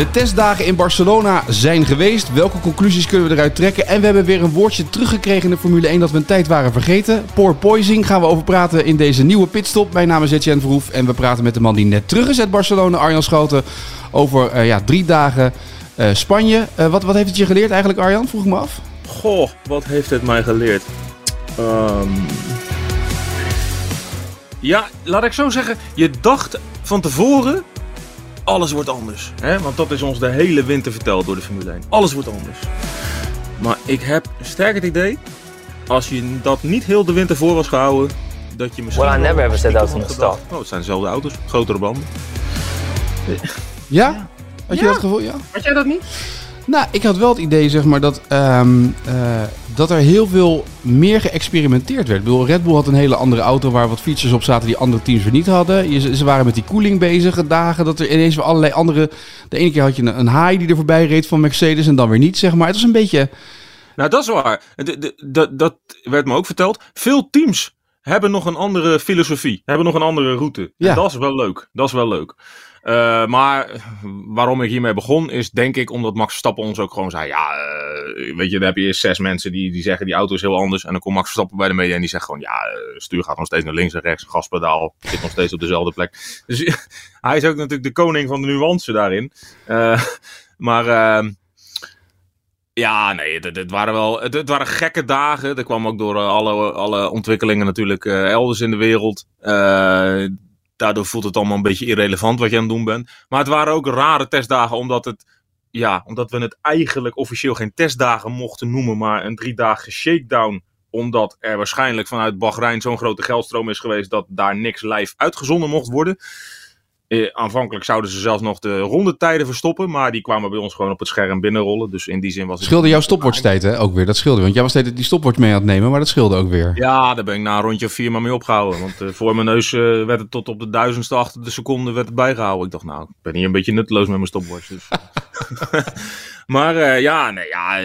De testdagen in Barcelona zijn geweest. Welke conclusies kunnen we eruit trekken? En we hebben weer een woordje teruggekregen in de Formule 1 dat we een tijd waren vergeten. Poor Poising gaan we over praten in deze nieuwe pitstop. Mijn naam is Etienne Verhoef en we praten met de man die net terug is uit Barcelona, Arjan Schoten, over uh, ja, drie dagen uh, Spanje. Uh, wat, wat heeft het je geleerd eigenlijk, Arjan? Vroeg ik me af. Goh, wat heeft het mij geleerd? Um... Ja, laat ik zo zeggen. Je dacht van tevoren alles wordt anders. Hè? Want dat is ons de hele winter verteld door de Formule 1. Alles wordt anders. Maar ik heb sterk het idee, als je dat niet heel de winter voor was gehouden, dat je misschien... Well, I never ever said that was. Oh, het zijn dezelfde auto's, grotere banden. Ja? Had je Ja. dat gevoel? Ja. Had jij dat niet? Nou, ik had wel het idee zeg maar, dat, ehm, eh, dat er heel veel meer geëxperimenteerd werd. Ik bedoel, Red Bull had een hele andere auto waar wat features op zaten die andere teams weer niet hadden. Je, ze waren met die koeling bezig, dagen dat er ineens weer allerlei andere... De ene keer had je een, een haai die er voorbij reed van Mercedes en dan weer niet, zeg maar. Het was een beetje... Nou, dat is waar. De- de- de- dat werd me ook verteld. Veel teams hebben nog een andere filosofie, hebben nog een andere route. Ja. En dat is wel leuk. Dat is wel leuk. Eh, maar waarom ik hiermee begon, is denk ik omdat Max Verstappen ons ook gewoon zei: Ja, eh, weet je, dan heb je eerst zes mensen die, die zeggen die auto is heel anders. En dan komt Max Verstappen bij de media en die zegt gewoon: Ja, eh, stuur gaat nog steeds naar links en rechts, gaspedaal zit nog steeds op dezelfde plek. Dus hij is ook natuurlijk de koning van de nuance daarin. Maar. ehm, ja, nee, het, waren wel het, waren gekke dagen. Dat kwam ook door alle, alle ontwikkelingen natuurlijk elders in de wereld. Daardoor voelt het allemaal een beetje irrelevant wat je aan het doen bent. Maar het waren ook rare testdagen, omdat, het, ja, omdat we het eigenlijk officieel geen testdagen mochten noemen, maar een driedaagse shakedown. Omdat er waarschijnlijk vanuit Bahrein zo'n grote geldstroom is geweest dat daar niks live uitgezonden mocht worden. Eh, aanvankelijk zouden ze zelfs nog de rondetijden verstoppen, maar die kwamen bij ons gewoon op het scherm binnenrollen. Dus in die zin was het... scheelde jouw stopwatchtijd hè, ook weer. Dat scheelde, want jij was steeds die stopwatch mee aan het nemen, maar dat scheelde ook weer. Ja, daar ben ik na een rondje of vier maar mee opgehouden. Want eh, voor mijn neus eh, werd het tot op de duizendste achter de seconde werd het bijgehouden. Ik dacht, nou, ik ben hier een beetje nutteloos met mijn stopwatch. Dus. maar ja, nee, ja,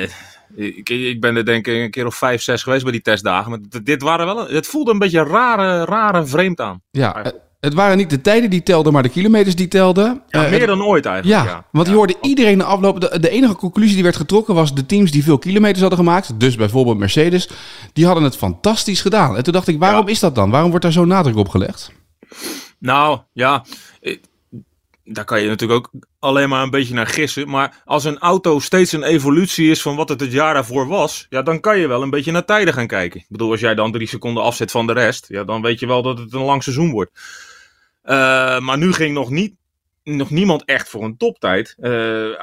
ik, ik ben er denk ik een keer of vijf, zes geweest bij die testdagen. Maar dit waren wel, een- het voelde een beetje rare, rare vreemd aan. Ja, het waren niet de tijden die telden, maar de kilometers die telden. Ja, Eh, meer dan ooit eigenlijk. Ja, Ja, want je hoorde iedereen na afloop. De, de enige conclusie die werd getrokken was de teams die veel kilometers hadden gemaakt. Dus bijvoorbeeld Mercedes. Die hadden het fantastisch gedaan. En toen dacht ik, waarom is dat dan? Waarom wordt daar zo'n nadruk op gelegd? Nou, ja. eh, Daar kan je natuurlijk ook alleen maar een beetje naar gissen. Maar als een auto steeds een evolutie is van wat het het jaar daarvoor was. Ja, dan kan je wel een beetje naar tijden gaan kijken. Ik bedoel, als jij dan drie seconden afzet van de rest. Ja, dan weet je wel dat het een lang seizoen wordt. Eh, maar nu ging nog, niet, nog niemand echt voor een toptijd. Eh,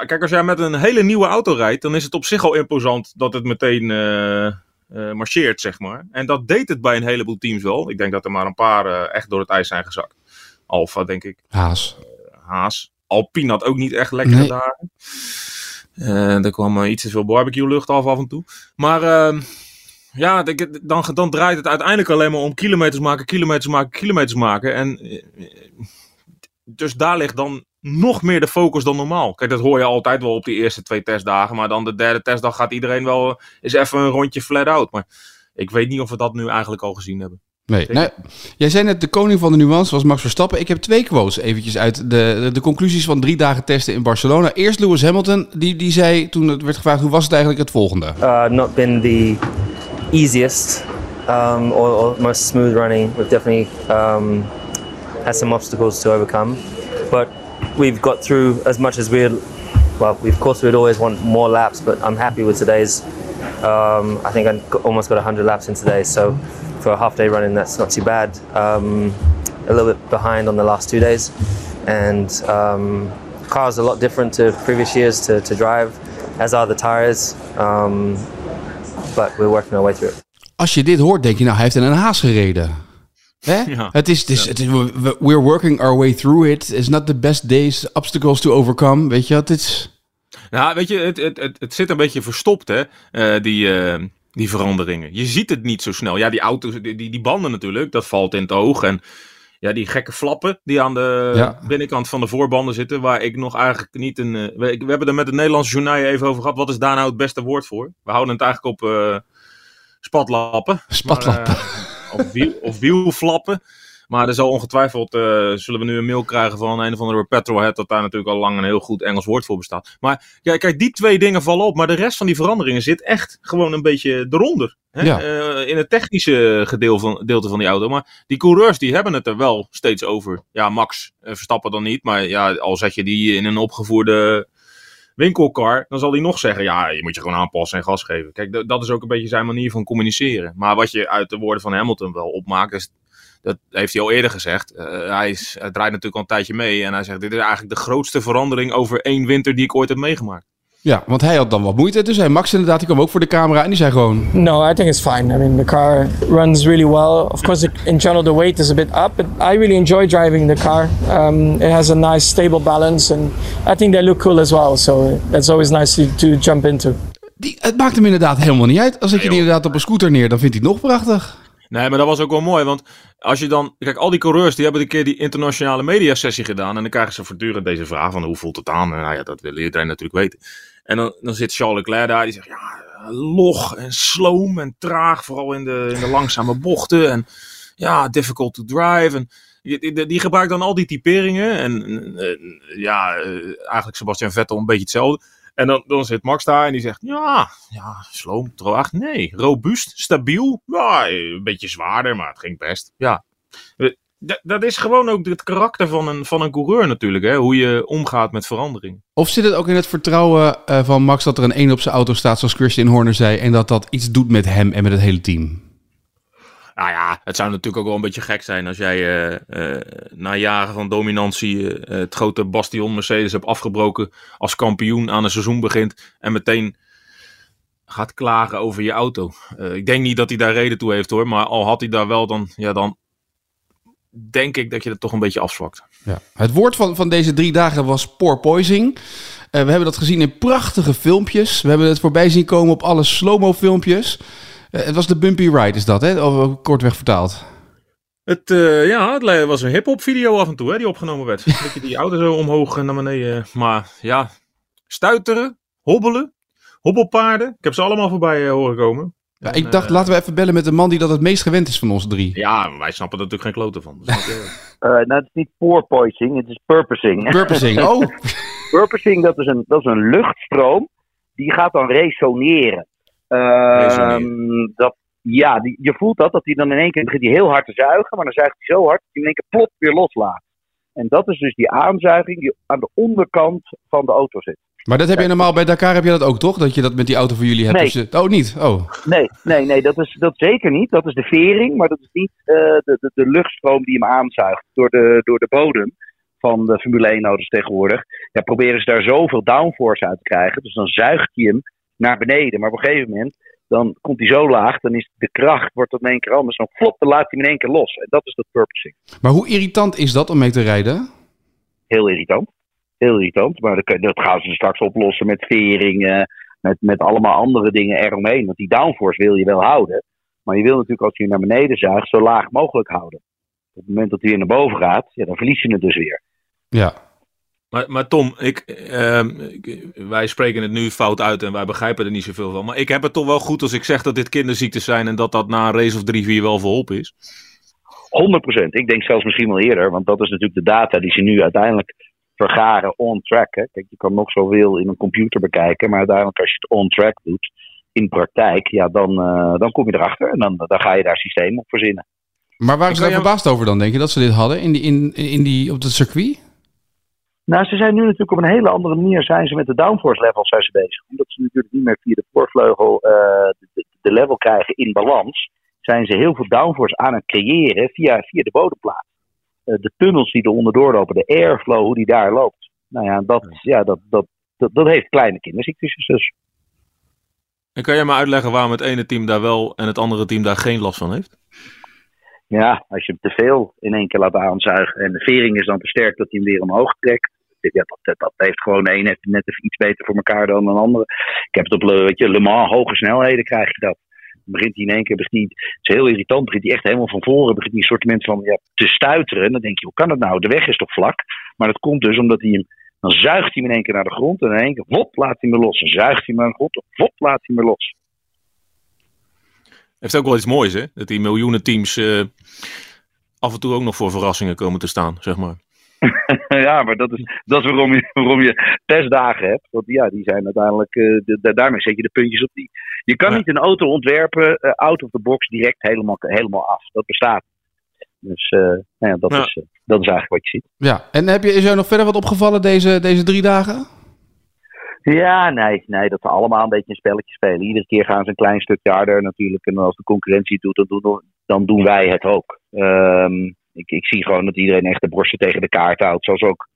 kijk, als jij met een hele nieuwe auto rijdt. Dan is het op zich al imposant dat het meteen eh, marcheert, zeg maar. En dat deed het bij een heleboel teams wel. Ik denk dat er maar een paar echt door het ijs zijn gezakt. Alfa, denk ik. Haas. Haas. Alpine had ook niet echt lekkere Nee. dagen. Er kwam iets te veel barbecue lucht af af en toe. Maar ehm, ja, dan, dan draait het uiteindelijk alleen maar om kilometers maken, kilometers maken, kilometers maken. En eh, dus daar ligt dan nog meer de focus dan normaal. Kijk, dat hoor je altijd wel op die eerste twee testdagen. Maar dan de derde testdag gaat iedereen wel eens even een rondje flat out. Maar ik weet niet of we dat nu eigenlijk al gezien hebben. Nee. Nee. Jij zei net, de koning van de nuance was Max Verstappen. Ik heb twee quotes eventjes uit de, de, de conclusies van drie dagen testen in Barcelona. Eerst Lewis Hamilton, die, die zei toen het werd gevraagd hoe was het eigenlijk het volgende. Uh, not been the easiest um, or, or most smooth running. We've definitely um, had some obstacles to overcome, but we've got through as much as we'd. Well, of course, we'd always want more laps, but I'm happy with today's. Um, I think I almost got 100 laps in today, so for a half day running, that's not too bad. Um, a little bit behind on the last two days, and um, car's a lot different to previous years to, to drive, as are the tires. But we're working our way through it. Als je dit hoort, denk je nou, hij heeft in een haas gereden. Hè? Ja. Het is, het is, het is, we're working our way through it. It's not the best days, obstacles to overcome. Weet je, het is... Nou, weet je, het, het, het, het zit een beetje verstopt, hè. Eh, die, eh, Die veranderingen. Je ziet het niet zo snel. Ja, die auto's, die, die, die banden natuurlijk, dat valt in het oog. En ja, die gekke flappen die aan de Ja. binnenkant van de voorbanden zitten, waar ik nog eigenlijk niet een. eh, we, we hebben er met het Nederlandse journaal even over gehad. Wat is daar nou het beste woord voor? We houden het eigenlijk op eh, spatlappen. Spatlappen. Maar, eh, of, wiel, of wielflappen. Maar er zal ongetwijfeld, eh, zullen we nu een mail krijgen van een of andere petrolhead, dat daar natuurlijk al lang een heel goed Engels woord voor bestaat. Maar ja, kijk, die twee dingen vallen op, maar de rest van die veranderingen zit echt gewoon een beetje eronder. Hè? Ja. Eh, in het technische gedeel van, gedeelte van die auto. Maar die coureurs die hebben het er wel steeds over. Ja, Max eh, Verstappen dan niet, maar ja, al zet je die in een opgevoerde winkelkar, dan zal hij nog zeggen, ja, je moet je gewoon aanpassen en gas geven. Kijk, dat is ook een beetje zijn manier van communiceren. Maar wat je uit de woorden van Hamilton wel opmaakt, is, dat heeft hij al eerder gezegd. Eh, hij, is, hij draait natuurlijk al een tijdje mee en hij zegt, dit is eigenlijk de grootste verandering over één winter die ik ooit heb meegemaakt. Ja, want hij had dan wat moeite. Dus hij Max inderdaad, die kwam ook voor de camera en die zei gewoon... No, I think it's fine. I mean, the car runs really well. Of course, in general, the weight is a bit up, but I really enjoy driving the car. Um, it has a nice, stable balance, and I think they look cool as well. So that's always nice to, to jump into. Die, het maakt hem inderdaad helemaal niet uit. Als zet je inderdaad op een scooter neer, dan vindt hij het nog prachtig. Nee, maar dat was ook wel mooi, want als je dan... Kijk, al die coureurs die hebben een keer die internationale mediasessie gedaan en dan krijgen ze voortdurend deze vraag van hoe voelt het aan? En nou ja, dat wil iedereen natuurlijk weten. En dan, dan zit Charles Leclerc daar, die zegt ja, log en sloom en traag, vooral in de, in de langzame bochten en ja, difficult to drive. En die, die, gebruikt dan al die typeringen en eh, ja, eh, eigenlijk Sebastian Vettel een beetje hetzelfde. En dan, dan zit Max daar en die zegt: Ja, ja sloom, traag. Nee, robuust, stabiel. Ja, een beetje zwaarder, maar het ging best. Ja. Eh, Dat is gewoon ook het karakter van een, van een coureur natuurlijk, hè? hoe je omgaat met verandering. Of zit het ook in het vertrouwen eh, van Max dat er een één op zijn auto staat, zoals Christian Horner zei, en dat dat iets doet met hem en met het hele team? Nou ja, het zou natuurlijk ook wel een beetje gek zijn als jij eh, eh, na jaren van dominantie eh, het grote bastion Mercedes hebt afgebroken als kampioen aan een seizoen begint en meteen gaat klagen over je auto. Ik denk niet dat hij daar reden toe heeft hoor, maar al had hij daar wel dan, ja dan denk ik dat je het toch een beetje afzwakt. Ja. Het woord van, van deze drie dagen was porpoising. We hebben dat gezien in prachtige filmpjes. We hebben het voorbij zien komen op alle slow-mo filmpjes. Eh, het was de Bumpy Ride, is dat, hè? Of, eh, kortweg vertaald. Het, eh, ja, het was een hip-hop video af en toe hè, die opgenomen werd. Dat je die auto zo omhoog en naar beneden. Maar ja, stuiteren, hobbelen, hobbelpaarden. Ik heb ze allemaal voorbij eh, horen komen. Ja, En, ik dacht, laten we even bellen met de man die dat het meest gewend is van ons drie. Ja, wij snappen er natuurlijk geen kloten van. Eh, nou, het is niet porpoising, het is purposing. Purposing. Oh, purposing, dat is, een, dat is een luchtstroom, die gaat dan resoneren. Ehm, dat, ja, die, je voelt dat, dat hij dan in één keer begint die heel hard te zuigen, maar dan zuigt hij zo hard dat hij in één keer plop weer loslaat. En dat is dus die aanzuiging die aan de onderkant van de auto zit. maar dat heb je normaal bij Dakar, heb je dat ook toch? Dat je dat met die auto voor jullie hebt? Nee. Dus, oh, niet? Oh. Nee, nee, nee, dat is dat zeker niet. Dat is de vering, maar dat is niet eh, de, de, de luchtstroom die hem aanzuigt door de, door de bodem van de Formule 1 auto's tegenwoordig. Ja, proberen ze daar zoveel downforce uit te krijgen. Dus dan zuigt hij hem naar beneden. Maar op een gegeven moment, dan komt hij zo laag, dan is de kracht, wordt dat in één keer anders. Dan flop, dan laat hij in één keer los. En dat is dat purposing. Maar hoe irritant is dat om mee te rijden? Heel irritant. Heel irritant. Maar dat, dat gaan ze straks oplossen met veringen, met, met allemaal andere dingen eromheen. Want die downforce wil je wel houden. Maar je wil natuurlijk als je naar beneden zuigt, zo laag mogelijk houden. Op het moment dat hij weer naar boven gaat, ja, dan verlies je het dus weer. Ja. Maar, maar Tom, ik, ehm, ik- wij spreken het nu fout uit en wij begrijpen er niet zoveel van. Maar ik heb het toch wel goed als ik zeg dat dit kinderziektes zijn en dat dat na een race of drie, vier wel verholpen is. 100%. Ik denk zelfs misschien wel eerder, want dat is natuurlijk de data die ze nu uiteindelijk vergaren on track. Hè. Kijk, je kan nog zoveel in een computer bekijken, maar uiteindelijk als je het on track doet, in praktijk, ja, dan, eh, dan kom je erachter en dan, dan ga je daar systeem op verzinnen. Maar waren Ik ze daar verbaasd over dan, denk je, dat ze dit hadden in die, in, in die, op het circuit? Nou, ze zijn nu natuurlijk op een hele andere manier zijn ze met de downforce levels zijn ze bezig. Omdat ze natuurlijk niet meer via de voorvleugel eh, de, de- level krijgen in balans, zijn ze heel veel downforce aan het creëren via, via de bodemplaat. Eh, de tunnels die er onderdoor lopen, de airflow, hoe die daar loopt. Nou ja, dat, ja, dat, dat, dat, dat heeft kleine kinderziektes dus. En kan jij me uitleggen waarom het ene team daar wel en het andere team daar geen last van heeft? Ja, als je hem te veel in één keer laat aanzuigen en de vering is dan te sterk dat hij hem weer omhoog trekt. Ja, dat, dat, dat heeft gewoon heeft net even iets beter voor elkaar dan een andere. Ik heb het op Le- weet je, Le Mans, hoge snelheden krijg je dat. begint hij in één keer, begint hij, het is heel irritant, begint hij echt helemaal van voren, begint hij een soort van ja, te stuiteren. En dan denk je, hoe kan het nou? De weg is toch vlak? Maar dat komt dus omdat hij hem, dan zuigt hij hem in één keer naar de grond en in één keer, wop, laat hij me los. Dan zuigt hij hem naar de grond, wop, laat hij me los. Heeft ook wel iets moois, hè? Dat die miljoenen teams uh, af en toe ook nog voor verrassingen komen te staan, zeg maar. ja, maar dat is, dat is waarom, je, waarom je testdagen hebt. Want ja, die zijn uiteindelijk. Uh, de, daarmee zet je de puntjes op die. Je kan niet een auto ontwerpen, uh, out of the box, direct helemaal, helemaal af. Dat bestaat. Dus uh, nou ja, dat, ja. Is, dat is eigenlijk wat je ziet. Ja, en heb je, is jou nog verder wat opgevallen deze, deze drie dagen? Ja, nee, nee, dat ze allemaal een beetje een spelletje spelen. Iedere keer gaan ze een klein stukje harder natuurlijk. En als de concurrentie doet, dan doen, dan doen wij het ook. Um, ik, ik zie gewoon dat iedereen echt de borsten tegen de kaart houdt, zoals we ook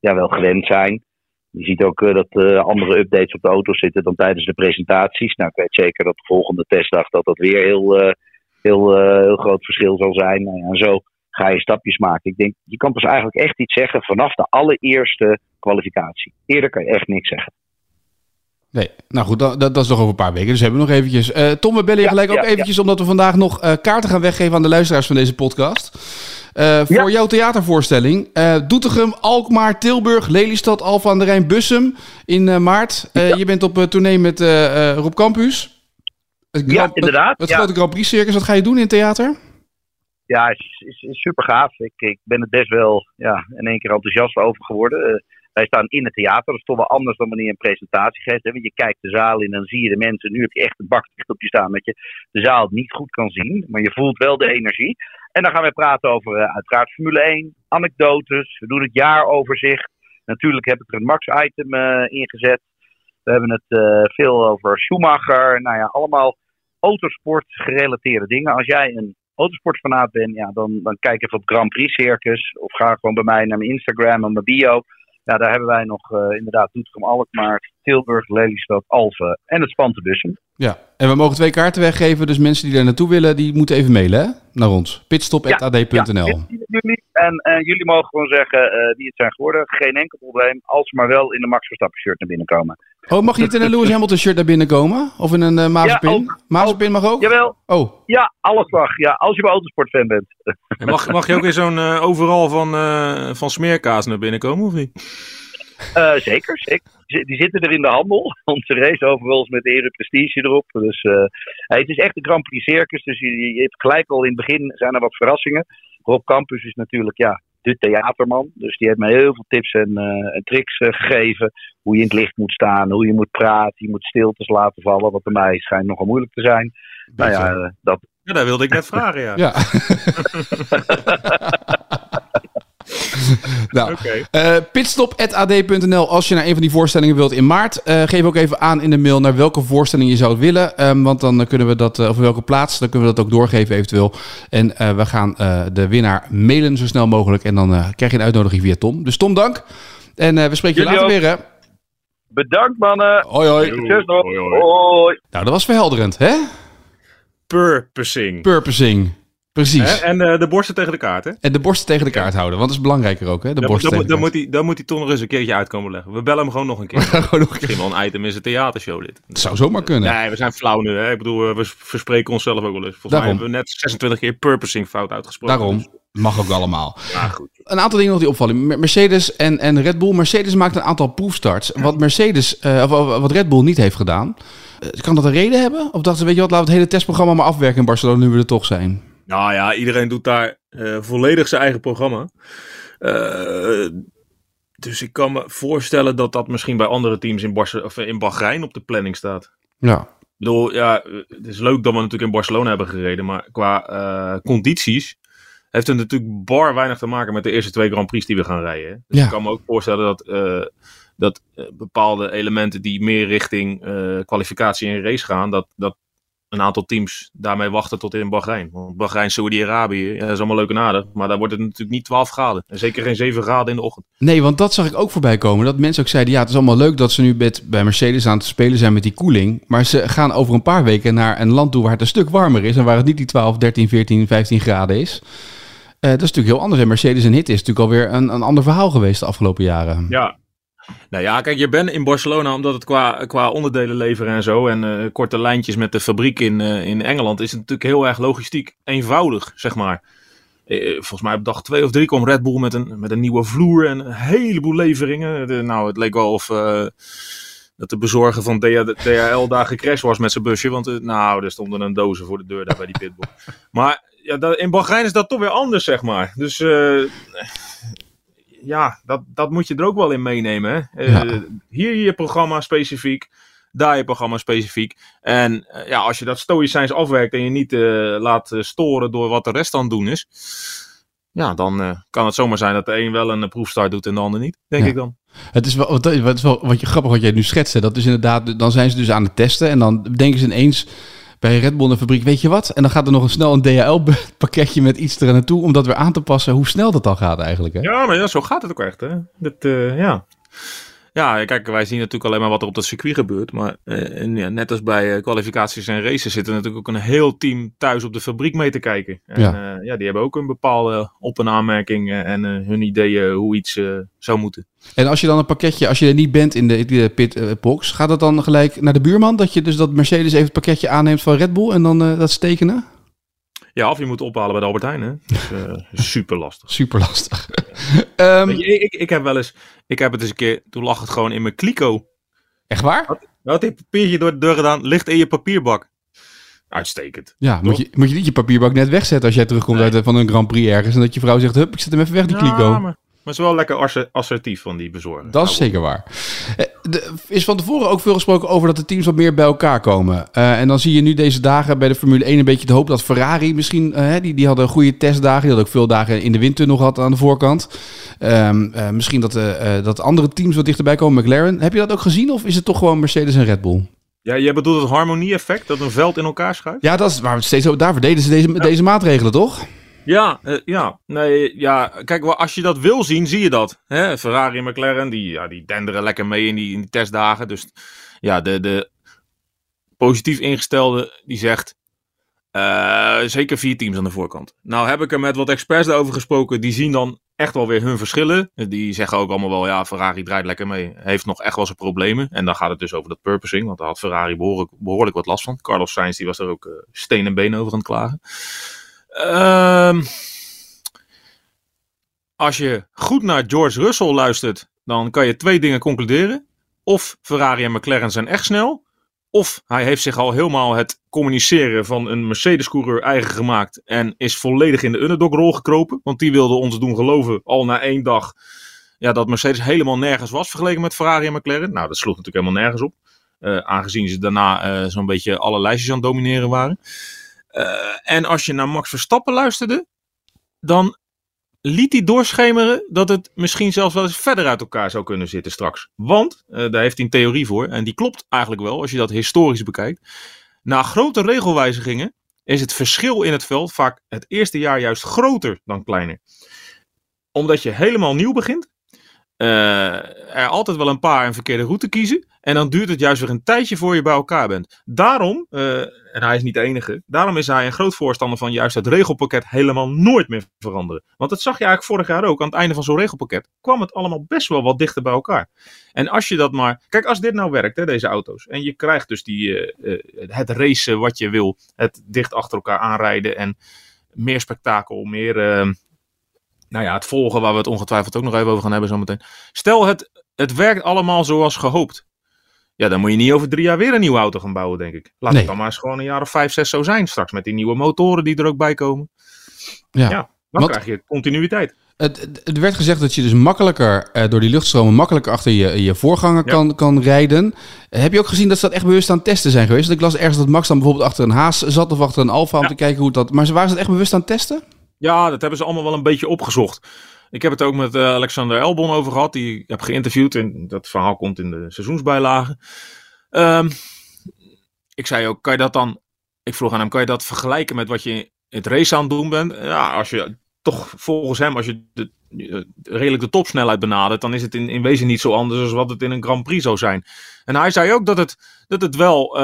ja, wel gewend zijn. Je ziet ook uh, dat uh, andere updates op de auto zitten dan tijdens de presentaties. Nou, ik weet zeker dat de volgende testdag dat dat weer heel, uh, heel, heel groot verschil zal zijn. Nou, ja, en zo ga je stapjes maken. Ik denk, je kan pas eigenlijk echt iets zeggen vanaf de allereerste kwalificatie. Eerder kan je echt niks zeggen. Nee, nou goed, dat, dat, is nog over een paar weken. Dus hebben we nog eventjes. Uh, Tom, we bellen je ja, gelijk ook ja, eventjes, ja. omdat we vandaag nog uh, kaarten gaan weggeven aan de luisteraars van deze podcast. Uh, voor jouw theatervoorstelling. Doetinchem, Alkmaar, Tilburg, Lelystad, Alphen aan de Rijn, Bussum in maart. Je bent op tournee met Rob Campus. Het ja, inderdaad. Het, het grote Grand Prix Circus, wat ga je doen in het theater? Ja, is, is, is super gaaf. Ik, ik ben er best wel ja, in één keer enthousiast over geworden. Wij staan in het theater, dat is toch wel anders dan wanneer je een presentatie geeft. Je kijkt de zaal in en dan zie je de mensen. Nu heb je echt een baklicht op je staan dat je de zaal niet goed kan zien. Maar je voelt wel de energie. En dan gaan we praten over uh, uiteraard Formule 1, anekdotes. We doen het jaaroverzicht. Natuurlijk heb ik er een max-item uh, ingezet. We hebben het uh, veel over Schumacher. Nou ja, allemaal autosport gerelateerde dingen. Als jij een autosportfanaat bent, ja, dan, dan kijk even op Grand Prix Circus. Of ga gewoon bij mij naar mijn Instagram en mijn bio ja, daar hebben wij nog uh, inderdaad Doetinchem, Alkmaar, Tilburg, Lelystad, Alphen en het Spante Bussen. Ja, en we mogen twee kaarten weggeven. Dus mensen die daar naartoe willen, die moeten even mailen hè? naar ons. pitstop.ad.nl ja, jullie, en uh, jullie mogen gewoon zeggen uh, wie het zijn geworden. Geen enkel probleem, als ze maar wel in de Max Verstappen shirt naar binnen komen. Oh, mag je niet in een Lewis Hamilton shirt naar binnen komen? Of in een uh, Mazepin? Ja, Mazepin mag ook? Jawel. Oh. Ja, alles mag. Ja, als je een autosportfan bent. mag, mag je ook in zo'n overal van, van smeerkaas naar binnen komen, of niet? Uh, zeker, zeker. Die zitten er in de handel. Onze race overal met ere prestige erop. Dus uh, het is echt een Grand Prix circus. Dus je, je, hebt gelijk al in het begin zijn er wat verrassingen. Rob Campus is natuurlijk ja, de theaterman. Dus die heeft me heel veel tips en, uh, en tricks gegeven. Hoe je in het licht moet staan, hoe je moet praten. Je moet stiltes laten vallen. Wat bij mij schijnt nogal moeilijk te zijn. Nou ja, dat... Ja, dat wilde ik net vragen, ja. ja. nou, okay. uh, pitstop.ad.nl als je naar een van die voorstellingen wilt in maart. Uh, geef ook even aan in de mail naar welke voorstelling je zou willen. Um, want dan kunnen we dat, uh, of welke plaats, dan kunnen we dat ook doorgeven eventueel. En we gaan de winnaar mailen zo snel mogelijk. En dan krijg je een uitnodiging via Tom. Dus Tom, dank. En we spreken je later ook. weer, hè? Bedankt, mannen. Hoi, hoi. Succes nog. Hoi, hoi. hoi. Nou, dat was verhelderend, hè? Purposing. Purposing. Precies. En uh, de borsten tegen de kaart, hè? En de borsten tegen de kaart houden, want dat is belangrijker ook, hè? De dan, borsten dan, dan, moet hij, dan moet hij toch nog eens een keertje uitkomen leggen. We bellen hem gewoon nog een keer. gewoon nog Misschien wel een item is een theatershow dit. Dat zou zomaar kunnen. Nee, we zijn flauw nu, hè? Ik bedoel, we verspreken onszelf ook wel eens. Volgens Daarom. mij hebben we net 26 keer purposing fout uitgesproken. Daarom. Dus. Mag ook allemaal. Ja, goed. Een aantal dingen nog die opvallen. Mercedes en, en Red Bull. Mercedes maakt een aantal proefstarts. Wat Mercedes, uh, of, wat Red Bull niet heeft gedaan. Uh, kan dat een reden hebben? Of dachten ze, weet je wat, laten we het hele testprogramma maar afwerken in Barcelona nu we er toch zijn? Nou ja, iedereen doet daar uh, volledig zijn eigen programma. Uh, dus ik kan me voorstellen dat dat misschien bij andere teams in, Barce of in Bahrein op de planning staat. Ja. Ik bedoel, ja, het is leuk dat we natuurlijk in Barcelona hebben gereden, maar qua uh, condities heeft het natuurlijk bar weinig te maken met de eerste twee Grand Prix die we gaan rijden. Dus ja. ik kan me ook voorstellen dat, uh, dat bepaalde elementen die meer richting kwalificatie en race gaan, dat, dat een aantal teams daarmee wachten tot in Bahrein. Want Bahrein, Saudi-Arabië, ja, dat is allemaal leuk en aardig. Maar daar wordt het natuurlijk niet 12 graden. En zeker geen 7 graden in de ochtend. Nee, want dat zag ik ook voorbij komen. Dat mensen ook zeiden, ja, het is allemaal leuk dat ze nu met, bij Mercedes aan het spelen zijn met die koeling. Maar ze gaan over een paar weken naar een land toe waar het een stuk warmer is. En waar het niet die 12, 13, 14, 15 graden is. Uh, dat is natuurlijk heel anders. En Mercedes en Hit is natuurlijk alweer een, een ander verhaal geweest de afgelopen jaren. Ja, Nou ja, kijk, je bent in Barcelona omdat het qua, qua onderdelen leveren en zo. En uh, korte lijntjes met de fabriek in, uh, in Engeland is het natuurlijk heel erg logistiek eenvoudig, zeg maar. Uh, volgens mij op dag twee of drie kwam Red Bull met een, met een nieuwe vloer en een heleboel leveringen. Nou, het leek wel of dat de bezorger van DHL daar gecrashed was met zijn busje. Want nou, er stonden een dozen voor de deur daar bij die pitbull. Maar ja, in Bahrein is dat toch weer anders, zeg maar. Dus ja, dat, dat moet je er ook wel in meenemen. Hè? Uh, Hier je programma specifiek, daar je programma specifiek. En uh, ja, als je dat stoïcijns afwerkt en je niet uh, laat storen door wat de rest aan het doen is. Ja, dan kan het zomaar zijn dat de een wel een proefstart doet en de ander niet, denk ja. ik dan. Het is wel, het is wel wat je grappig wat jij nu schetst. Dat is inderdaad, dan zijn ze dus aan het testen en dan denken ze ineens bij Red Bull een fabriek, weet je wat? En dan gaat er nog een snel een DHL-pakketje met iets er naartoe om dat weer aan te passen. Hoe snel dat dan gaat eigenlijk, hè? Ja, maar ja, zo gaat het ook echt, hè? Dat, uh, ja. Ja, kijk, wij zien natuurlijk alleen maar wat er op het circuit gebeurt. Maar uh, en, ja, net als bij uh, kwalificaties en races zitten natuurlijk ook een heel team thuis op de fabriek mee te kijken. En ja, ja die hebben ook een bepaalde op- en aanmerking en hun ideeën hoe iets zou moeten. En als je dan een pakketje, als je er niet bent in de, de pitbox, gaat dat dan gelijk naar de buurman? Dat je dus dat Mercedes even het pakketje aanneemt van Red Bull en dan dat stekenen? Ja, of je moet ophalen bij de Albert Heijn, hè. Dus, uh, super lastig. Super lastig. um, je, ik, ik heb wel eens, ik heb het eens een keer, toen lag het gewoon in mijn kliko. Echt waar? Had, had papiertje door de deur gedaan, ligt in je papierbak. Uitstekend. Ja, moet je, moet je niet je papierbak net wegzetten als jij terugkomt nee. uit van een Grand Prix ergens en dat je vrouw zegt, hup, ik zet hem even weg, die kliko. Ja, maar, maar het is wel lekker assertief van die bezorger. Dat is zeker waar. Er is van tevoren ook veel gesproken over dat de teams wat meer bij elkaar komen. Uh, en dan zie je nu deze dagen bij de Formule 1 een beetje de hoop dat Ferrari misschien... Uh, die, die hadden goede testdagen. Die hadden ook veel dagen in de windtunnel gehad aan de voorkant. Um, uh, misschien dat, dat andere teams wat dichterbij komen. McLaren. Heb je dat ook gezien of is het toch gewoon Mercedes en Red Bull? Ja, jij bedoelt het harmonie-effect, dat een veld in elkaar schuift? Ja, dat is waar we steeds over. Daar verdedigen ze deze, ja. deze maatregelen, toch? Ja, uh, ja, nee, ja, kijk, als je dat wil zien, zie je dat. Hè? Ferrari en McLaren, die, ja, die denderen lekker mee in die, in die testdagen. Dus ja, de, de positief ingestelde, die zegt, uh, zeker vier teams aan de voorkant. Nou heb ik er met wat experts daarover gesproken, die zien dan echt wel weer hun verschillen. Die zeggen ook allemaal wel, ja, Ferrari draait lekker mee. Heeft nog echt wel zijn problemen. En dan gaat het dus over dat purposing, want daar had Ferrari behoorlijk, behoorlijk wat last van. Carlos Sainz, die was er ook uh, steen en been over aan het klagen. Um, als je goed naar George Russell luistert, dan kan je twee dingen concluderen. Of Ferrari en McLaren zijn echt snel. Of hij heeft zich al helemaal het communiceren van een Mercedes-coureur eigen gemaakt. En is volledig in de underdog-rol gekropen. Want die wilde ons doen geloven al na één dag. Ja, dat Mercedes helemaal nergens was vergeleken met Ferrari en McLaren. Nou, dat sloeg natuurlijk helemaal nergens op. Uh, aangezien ze daarna uh, zo'n beetje alle lijstjes aan het domineren waren. Uh, en als je naar Max Verstappen luisterde, dan liet hij doorschemeren dat het misschien zelfs wel eens verder uit elkaar zou kunnen zitten straks. Want, uh, daar heeft hij een theorie voor, en die klopt eigenlijk wel als je dat historisch bekijkt. Na grote regelwijzigingen is het verschil in het veld vaak het eerste jaar juist groter dan kleiner. Omdat je helemaal nieuw begint, er altijd wel een paar een verkeerde route kiezen. En dan duurt het juist weer een tijdje voor je bij elkaar bent. Daarom, uh, en hij is niet de enige, daarom is hij een groot voorstander van juist het regelpakket helemaal nooit meer veranderen. Want dat zag je eigenlijk vorig jaar ook. Aan het einde van zo'n regelpakket kwam het allemaal best wel wat dichter bij elkaar. En als je dat maar. Kijk, als dit nou werkt, hè, deze auto's. En je krijgt dus die, uh, het racen wat je wil. Het dicht achter elkaar aanrijden. En meer spektakel, meer. Uh, nou ja, het volgen waar we het ongetwijfeld ook nog even over gaan hebben zometeen. Stel, het, het werkt allemaal zoals gehoopt. Ja, dan moet je niet over drie jaar weer een nieuwe auto gaan bouwen, denk ik. Laat nee. het dan maar eens gewoon een jaar of vijf, zes zo zijn straks. Met die nieuwe motoren die er ook bij komen. Ja, ja dan Want, krijg je continuïteit. Het, het, werd gezegd dat je dus makkelijker uh, door die luchtstromen makkelijker achter je, je voorganger ja. kan, kan rijden. Heb je ook gezien dat ze dat echt bewust aan het testen zijn geweest? Ik las ergens dat Max dan bijvoorbeeld achter een Haas zat of achter een Alfa om ja. te kijken hoe dat... Maar waren ze het echt bewust aan het testen? Ja, dat hebben ze allemaal wel een beetje opgezocht. Ik heb het ook met uh, Alexander Elbon over gehad. Die heb geïnterviewd. En dat verhaal komt in de seizoensbijlagen. Um, ik zei ook, kan je dat dan... Ik vroeg aan hem, kan je dat vergelijken met wat je in het race aan het doen bent? Ja, als je toch volgens hem, als je de, redelijk de topsnelheid benadert, dan is het in, in wezen niet zo anders als wat het in een Grand Prix zou zijn. En hij zei ook dat het, dat het wel, uh,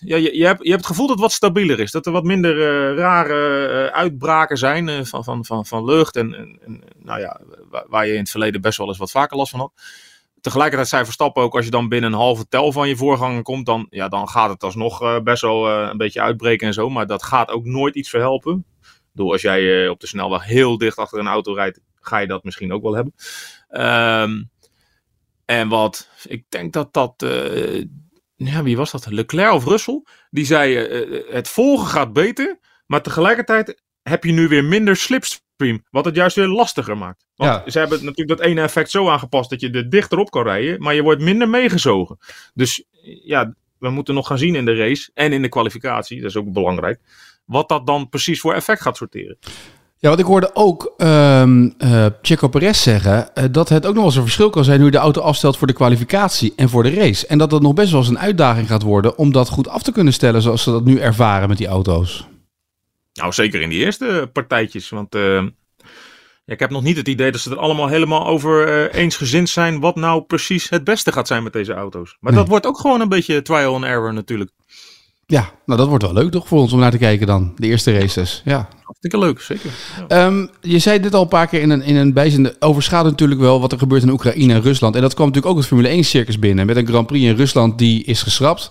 ja, je, je, hebt, je hebt het gevoel dat het wat stabieler is. Dat er wat minder uh, rare uitbraken zijn van, van, van, van lucht en, en, nou ja, waar, je in het verleden best wel eens wat vaker last van had. tegelijkertijd zei Verstappen ook, als je dan binnen een halve tel van je voorganger komt, dan, ja, dan gaat het alsnog best wel een beetje uitbreken en zo. Maar dat gaat ook nooit iets verhelpen. Door als jij op de snelweg heel dicht achter een auto rijdt, ga je dat misschien ook wel hebben. Um, en wat, ik denk dat dat, ja, wie was dat? Leclerc of Russell? Die zei, het volgen gaat beter, maar tegelijkertijd heb je nu weer minder slipstream. Wat het juist weer lastiger maakt. Want ja. ze hebben natuurlijk dat ene effect zo aangepast dat je er dichter op kan rijden. Maar je wordt minder meegezogen. Dus ja, we moeten nog gaan zien in de race en in de kwalificatie. Dat is ook belangrijk. Wat dat dan precies voor effect gaat sorteren. Ja, want ik hoorde ook um, uh, Checo Perez zeggen uh, dat het ook nog wel eens een verschil kan zijn hoe je de auto afstelt voor de kwalificatie en voor de race. En dat dat nog best wel eens een uitdaging gaat worden om dat goed af te kunnen stellen zoals ze dat nu ervaren met die auto's. Nou, zeker in die eerste partijtjes. Want uh, ja, ik heb nog niet het idee dat ze er allemaal helemaal over eensgezind zijn. wat nou precies het beste gaat zijn met deze auto's. Maar nee. dat wordt ook gewoon een beetje trial and error natuurlijk. Ja, nou dat wordt wel leuk toch voor ons om naar te kijken dan. De eerste races. Ja. Hartstikke leuk, zeker. Ja. Um, je zei dit al een paar keer in een, in een bijzin. Overschaduwt natuurlijk wel wat er gebeurt in Oekraïne en Rusland. En dat kwam natuurlijk ook het Formule 1 circus binnen. Met een Grand Prix in Rusland die is geschrapt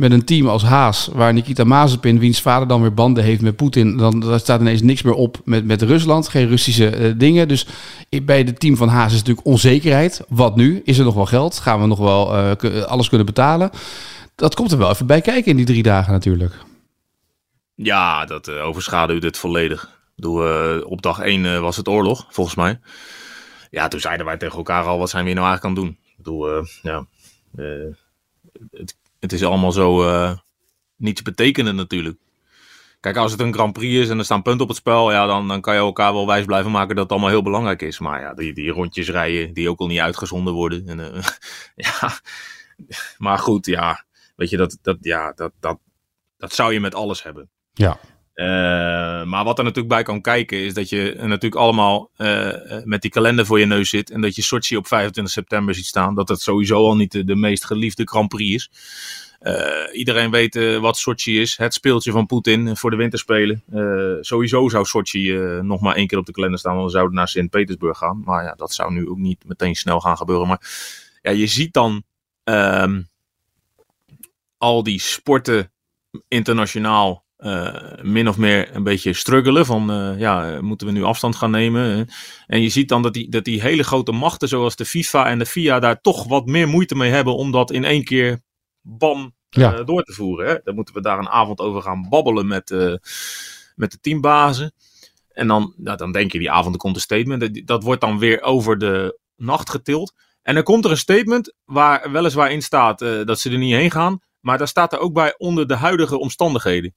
met een team als Haas, waar Nikita Mazepin, wiens vader dan weer banden heeft met Poetin, dan daar staat ineens niks meer op met, met Rusland, geen Russische uh, dingen. Dus bij het team van Haas is natuurlijk onzekerheid. Wat nu? Is er nog wel geld? Gaan we nog wel uh, alles kunnen betalen? Dat komt er wel even bij kijken in die drie dagen natuurlijk. Ja, dat uh, overschaduwt het volledig. Ik bedoel, op dag één was het oorlog, volgens mij. Ja, toen zeiden wij tegen elkaar al, wat zijn we nou eigenlijk aan het doen? Ik bedoel, ja, het het is allemaal zo uh, niets betekenen natuurlijk. Kijk, als het een Grand Prix is en er staan punten op het spel, ja, dan, dan kan je elkaar wel wijs blijven maken dat het allemaal heel belangrijk is. Maar ja, die, die rondjes rijden, die ook al niet uitgezonden worden. En, uh, ja, maar goed, ja, weet je, dat, dat, ja, dat, dat, dat zou je met alles hebben. Ja. Uh, maar wat er natuurlijk bij kan kijken is dat je natuurlijk allemaal uh, met die kalender voor je neus zit. En dat je Sochi op 25 september ziet staan. Dat het sowieso al niet de, de meest geliefde Grand Prix is. Uh, iedereen weet wat Sochi is. Het speeltje van Poetin voor de winterspelen. sowieso zou Sochi nog maar één keer op de kalender staan. Want we zouden naar Sint-Petersburg gaan. Maar ja, dat zou nu ook niet meteen snel gaan gebeuren. Maar ja, je ziet dan ehm, al die sporten internationaal uh, min of meer een beetje struggelen van uh, ja, moeten we nu afstand gaan nemen. En je ziet dan dat die, dat die hele grote machten zoals de FIFA en de FIA daar toch wat meer moeite mee hebben om dat in één keer bam ja. uh, door te voeren. Hè? Dan moeten we daar een avond over gaan babbelen met, met de teambazen. En dan, nou, dan denk je die avond komt een statement. Dat, dat wordt dan weer over de nacht getild. En dan komt er een statement waar weliswaar in staat dat ze er niet heen gaan. Maar daar staat er ook bij onder de huidige omstandigheden.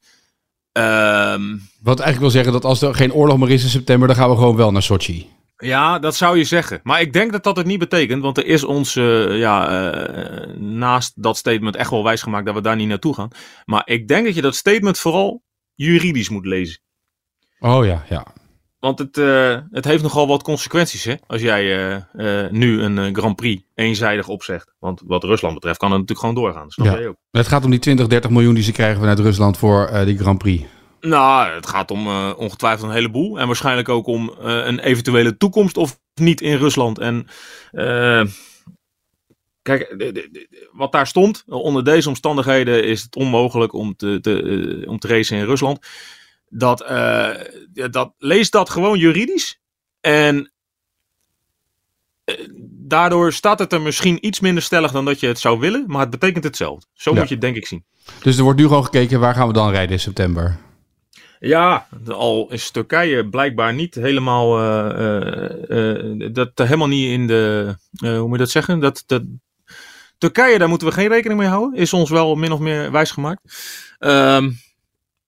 Um, Wat eigenlijk wil zeggen dat als er geen oorlog meer is in september, dan gaan we gewoon wel naar Sochi. Ja, dat zou je zeggen. Maar ik denk dat dat het niet betekent. Want er is ons uh, ja, uh, naast dat statement echt wel wijsgemaakt dat we daar niet naartoe gaan. Maar ik denk dat je dat statement vooral juridisch moet lezen. Oh ja, ja. Want het, uh, het heeft nogal wat consequenties hè? als jij uh, uh, nu een Grand Prix eenzijdig opzegt. Want wat Rusland betreft kan het natuurlijk gewoon doorgaan. Snap ja. je ook. Het gaat om die 20, 30 miljoen die ze krijgen vanuit Rusland voor die Grand Prix. Nou, het gaat om ongetwijfeld een heleboel. En waarschijnlijk ook om een eventuele toekomst of niet in Rusland. En kijk, de, de, de, wat daar stond, onder deze omstandigheden is het onmogelijk om te, te, om te racen in Rusland dat, uh, dat lees dat gewoon juridisch. En uh, daardoor staat het er misschien iets minder stellig dan dat je het zou willen, maar het betekent hetzelfde. Zo ja. moet je het denk ik zien. Dus er wordt nu gewoon gekeken waar gaan we dan rijden in september? Ja, al is Turkije blijkbaar niet helemaal. Uh, dat helemaal niet in de. hoe moet je dat zeggen? Dat, dat, Turkije, daar moeten we geen rekening mee houden. Is ons wel min of meer wijsgemaakt. Um,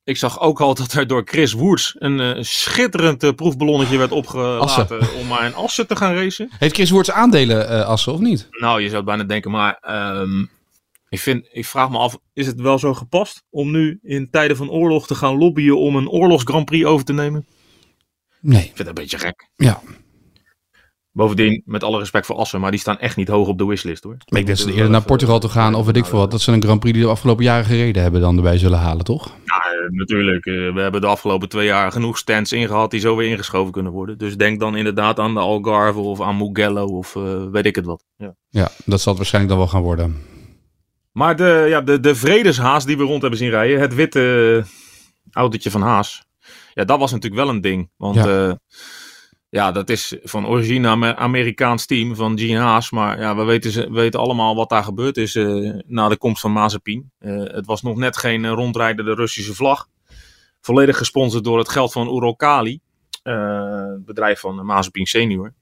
ik zag ook al dat er door Chris Woods een uh, schitterend uh, proefballonnetje werd opgelaten Assen. om maar in Assen te gaan racen. Heeft Chris Woods aandelen uh, Assen of niet? Nou, je zou het bijna denken, maar um, ik, vind, ik vraag me af, is het wel zo gepast om nu in tijden van oorlog te gaan lobbyen om een oorlogs Grand Prix over te nemen? Nee. Ik vind het een beetje gek. Ja. Bovendien, met alle respect voor Assen, maar die staan echt niet hoog op de wishlist hoor. Maar ik denk dat ze eerder naar Portugal te gaan of weet ik veel wat. Dat ze een Grand Prix die de afgelopen jaren gereden hebben dan erbij zullen halen, toch? Ja, eh, natuurlijk. eh, we hebben de afgelopen twee jaar genoeg stands ingehad die zo weer ingeschoven kunnen worden. Dus denk dan inderdaad aan de Algarve of aan Mugello of eh, weet ik het wat. Ja. Ja, dat zal het waarschijnlijk dan wel gaan worden. Maar de, ja, de, de vredeshaas die we rond hebben zien rijden, het witte autootje van Haas. Ja, dat was natuurlijk wel een ding. Want Ja. ja, ja dat is van origine een Amerikaans team van Gene Haas. Maar ja, we weten, we weten allemaal wat daar gebeurd is eh, na de komst van Mazepin. Eh, het was nog net geen eh, rondrijdende Russische vlag. Volledig gesponsord door het geld van het bedrijf van Mazepin senior.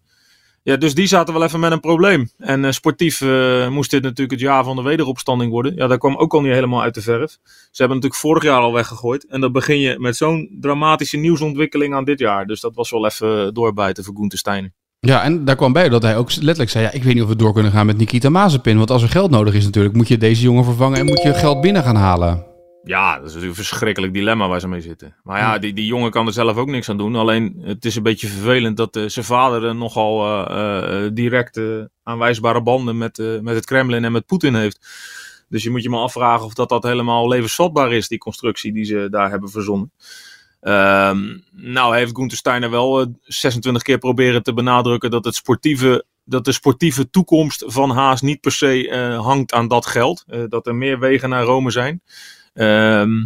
Ja, dus die zaten wel even met een probleem. En eh, sportief eh, moest dit natuurlijk het jaar van de wederopstanding worden. Ja, dat kwam ook al niet helemaal uit de verf. Ze hebben natuurlijk vorig jaar al weggegooid. En dan begin je met zo'n dramatische nieuwsontwikkeling aan dit jaar. Dus dat was wel even doorbijten voor Gunther Steiner. Ja, en daar kwam bij dat hij ook letterlijk zei: ja, Ik weet niet of we door kunnen gaan met Nikita Mazepin. Want als er geld nodig is, natuurlijk, moet je deze jongen vervangen en moet je geld binnen gaan halen. Ja, dat is natuurlijk een verschrikkelijk dilemma waar ze mee zitten. Maar ja, die, die jongen kan er zelf ook niks aan doen. Alleen het is een beetje vervelend dat eh, zijn vader er nogal eh, eh, direct aanwijsbare banden met, met het Kremlin en met Poetin heeft. Dus je moet je maar afvragen of dat, dat helemaal levensvatbaar is, die constructie die ze daar hebben verzonnen. Ehm, nou heeft Gunther Steiner wel eh, 26 keer proberen te benadrukken dat, het sportieve, dat de sportieve toekomst van Haas niet per se hangt aan dat geld. Dat er meer wegen naar Rome zijn. Ehm,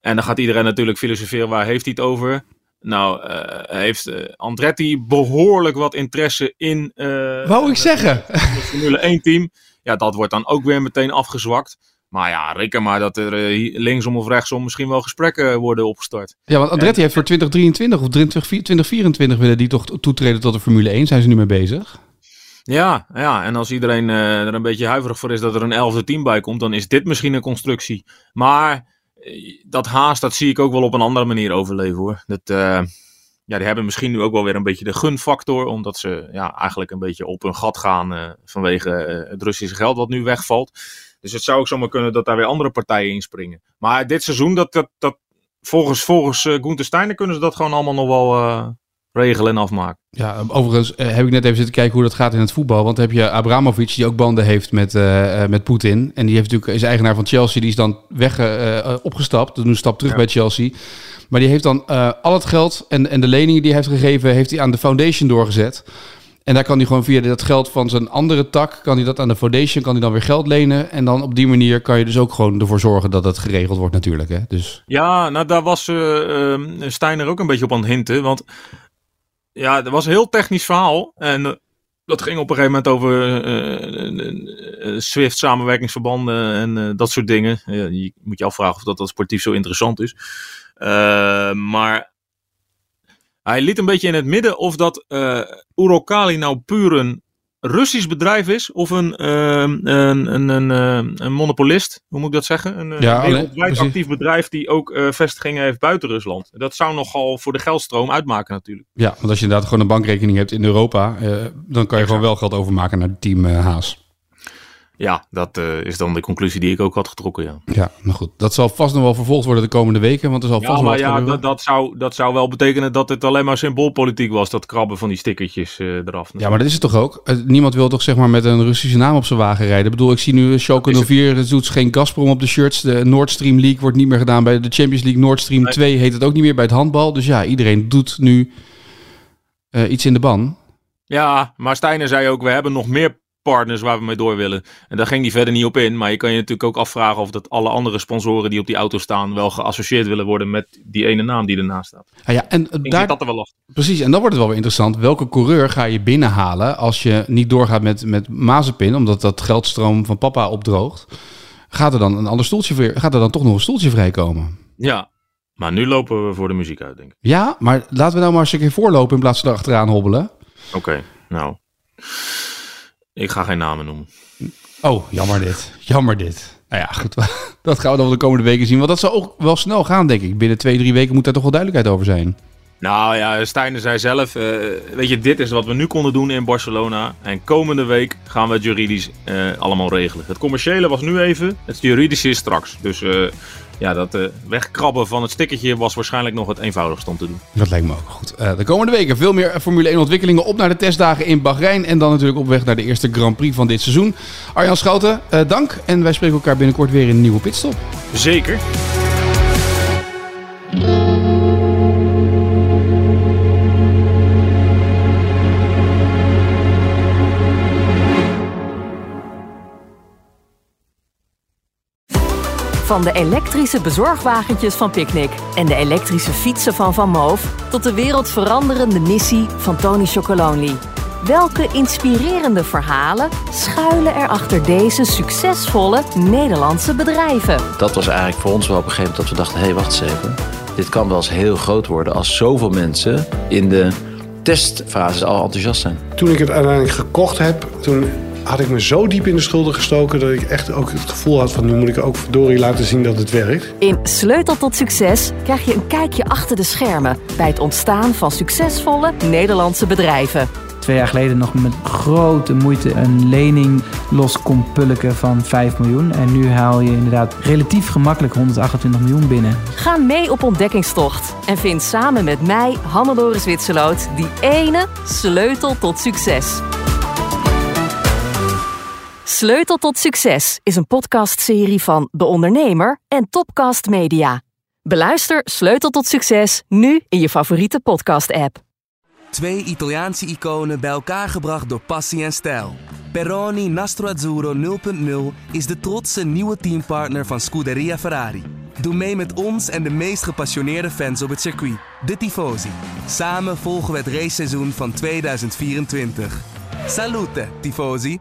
en dan gaat iedereen natuurlijk filosoferen, waar heeft hij het over? Nou, eh, heeft eh, Andretti behoorlijk wat interesse in eh, Wou ik zeggen. het Formule 1 team. Ja, dat wordt dan ook weer meteen afgezwakt. Maar ja, reken maar dat er linksom of rechtsom misschien wel gesprekken worden opgestart. Ja, want Andretti heeft voor 2023 of 2024 willen die toch toetreden tot de Formule 1. Zijn ze nu mee bezig? Ja, ja, en als iedereen eh, er een beetje huiverig voor is dat er een elfde team bij komt, dan is dit misschien een constructie. Maar eh, dat haast, dat zie ik ook wel op een andere manier overleven hoor. Dat, eh, ja, die hebben misschien nu ook wel weer een beetje de gunfactor, omdat ze ja, eigenlijk een beetje op hun gat gaan vanwege het Russische geld wat nu wegvalt. Dus het zou ook zomaar kunnen dat daar weer andere partijen inspringen. Maar dit seizoen, dat, dat, dat, volgens, volgens Gunther Steiner kunnen ze dat gewoon allemaal nog wel regelen en afmaken. Ja, overigens eh, heb ik net even zitten kijken hoe dat gaat in het voetbal. Want heb je Abramovic, die ook banden heeft met, eh, eh, met Poetin. En die heeft natuurlijk, is eigenaar van Chelsea. Die is dan weg opgestapt. Dus een stap terug Ja. bij Chelsea. Maar die heeft dan al het geld en, en de leningen die hij heeft gegeven, heeft hij aan de foundation doorgezet. En daar kan hij gewoon via dat geld van zijn andere tak, kan hij dat aan de foundation, kan hij dan weer geld lenen. En dan op die manier kan je dus ook gewoon ervoor zorgen dat het geregeld wordt natuurlijk. Hè? Dus Ja, nou daar was eh ehm, Steiner ook een beetje op aan het hinten. Want ja, er was een heel technisch verhaal. En eh, dat ging op een gegeven moment over eh, Swift samenwerkingsverbanden en dat soort dingen. Je moet je afvragen of dat, dat sportief zo interessant is. Maar hij liet een beetje in het midden of dat Uralkali nou puur een Russisch bedrijf is of een, ehm, een, een, een, eh, een monopolist. Hoe moet ik dat zeggen? Een, eh, Ja, wereldwijd actief bedrijf die ook eh, vestigingen heeft buiten Rusland. Dat zou nogal voor de geldstroom uitmaken natuurlijk. ja, want als je inderdaad gewoon een bankrekening hebt in Europa, eh, dan kan je gewoon wel geld overmaken naar het team Haas. Ja, dat eh, is dan de conclusie die ik ook had getrokken, ja. Ja, maar goed. Dat zal vast nog wel vervolgd worden de komende weken, want er zal vast Ja, nog maar ja, dat, dat, zou, dat zou wel betekenen dat het alleen maar symboolpolitiek was, dat krabben van die stickertjes eh, eraf. Ja, maar dat is het toch ook? Eh, Niemand wil toch zeg maar met een Russische naam op zijn wagen rijden? Ik bedoel, ik zie nu Schalke Dat is 04, het doet geen Gazprom op de shirts. De Nord Stream League wordt niet meer gedaan bij de Champions League. Nord Stream Nee. 2 heet het ook niet meer bij het handbal. Dus ja, iedereen doet nu iets in de ban. Ja, maar Steiner zei ook, we hebben nog meer partners waar we mee door willen. En daar ging hij verder niet op in. Maar je kan je natuurlijk ook afvragen of dat alle andere sponsoren die op die auto staan wel geassocieerd willen worden met die ene naam die ernaast staat. Ah ja, en eh, Ik daar, dat er wel af. precies, en dan wordt het wel weer interessant. Welke coureur ga je binnenhalen als je niet doorgaat met, met Mazepin, omdat dat geldstroom van papa opdroogt? Gaat er dan een ander stoeltje, vrij- gaat er dan toch nog een stoeltje vrijkomen? Ja, maar nu lopen we voor de muziek uit, denk ik. Ja, maar laten we nou maar eens een keer voorlopen in plaats van erachteraan hobbelen. Oké, nou. Ik ga geen namen noemen. Oh, jammer dit. Jammer dit. Nou ja, goed. Dat gaan we dan de komende weken zien. Want dat zal ook wel snel gaan, denk ik. Binnen twee, drie weken moet daar toch wel duidelijkheid over zijn. Nou ja, Steiner zei zelf, eh, weet je, dit is wat we nu konden doen in Barcelona. En komende week gaan we het juridisch eh, allemaal regelen. Het commerciële was nu even, het juridische is straks. Dus eh, ja, dat wegkrabben van het stickertje was waarschijnlijk nog het eenvoudigste om te doen. Dat lijkt me ook goed. De komende weken veel meer Formule 1 ontwikkelingen. Op naar de testdagen in Bahrein. En dan natuurlijk op weg naar de eerste Grand Prix van dit seizoen. Arjan Schouten, dank. En wij spreken elkaar binnenkort weer in een nieuwe pitstop. Zeker. Van de elektrische bezorgwagentjes van Picnic en de elektrische fietsen van Van Moof tot de wereldveranderende missie van Tony Chocolonely. Welke inspirerende verhalen schuilen er achter deze succesvolle Nederlandse bedrijven? Dat was eigenlijk voor ons wel op een gegeven moment dat we dachten: hé, hey, wacht eens even. Dit kan wel eens heel groot worden als zoveel mensen in de testfase al enthousiast zijn. Toen ik het uiteindelijk gekocht heb, toen had ik me zo diep in de schulden gestoken dat ik echt ook het gevoel had van nu moet ik ook verdorie laten zien dat het werkt. In Sleutel tot Succes krijg je een kijkje achter de schermen bij het ontstaan van succesvolle Nederlandse bedrijven. Twee jaar geleden nog met grote moeite een lening los kon pulken van 5 miljoen. En nu haal je inderdaad relatief gemakkelijk 128 miljoen binnen. Ga mee op ontdekkingstocht en vind samen met mij, Hannelore Zwitserloot, die ene sleutel tot succes. Sleutel tot Succes is een podcastserie van De Ondernemer en Topcast Media. Beluister Sleutel tot Succes nu in je favoriete podcast-app. Twee Italiaanse iconen bij elkaar gebracht door passie en stijl. Peroni Nastro Azzurro 0.0 is de trotse nieuwe teampartner van Scuderia Ferrari. Doe mee met ons en de meest gepassioneerde fans op het circuit, de Tifosi. Samen volgen we het raceseizoen van 2024. Salute, Tifosi!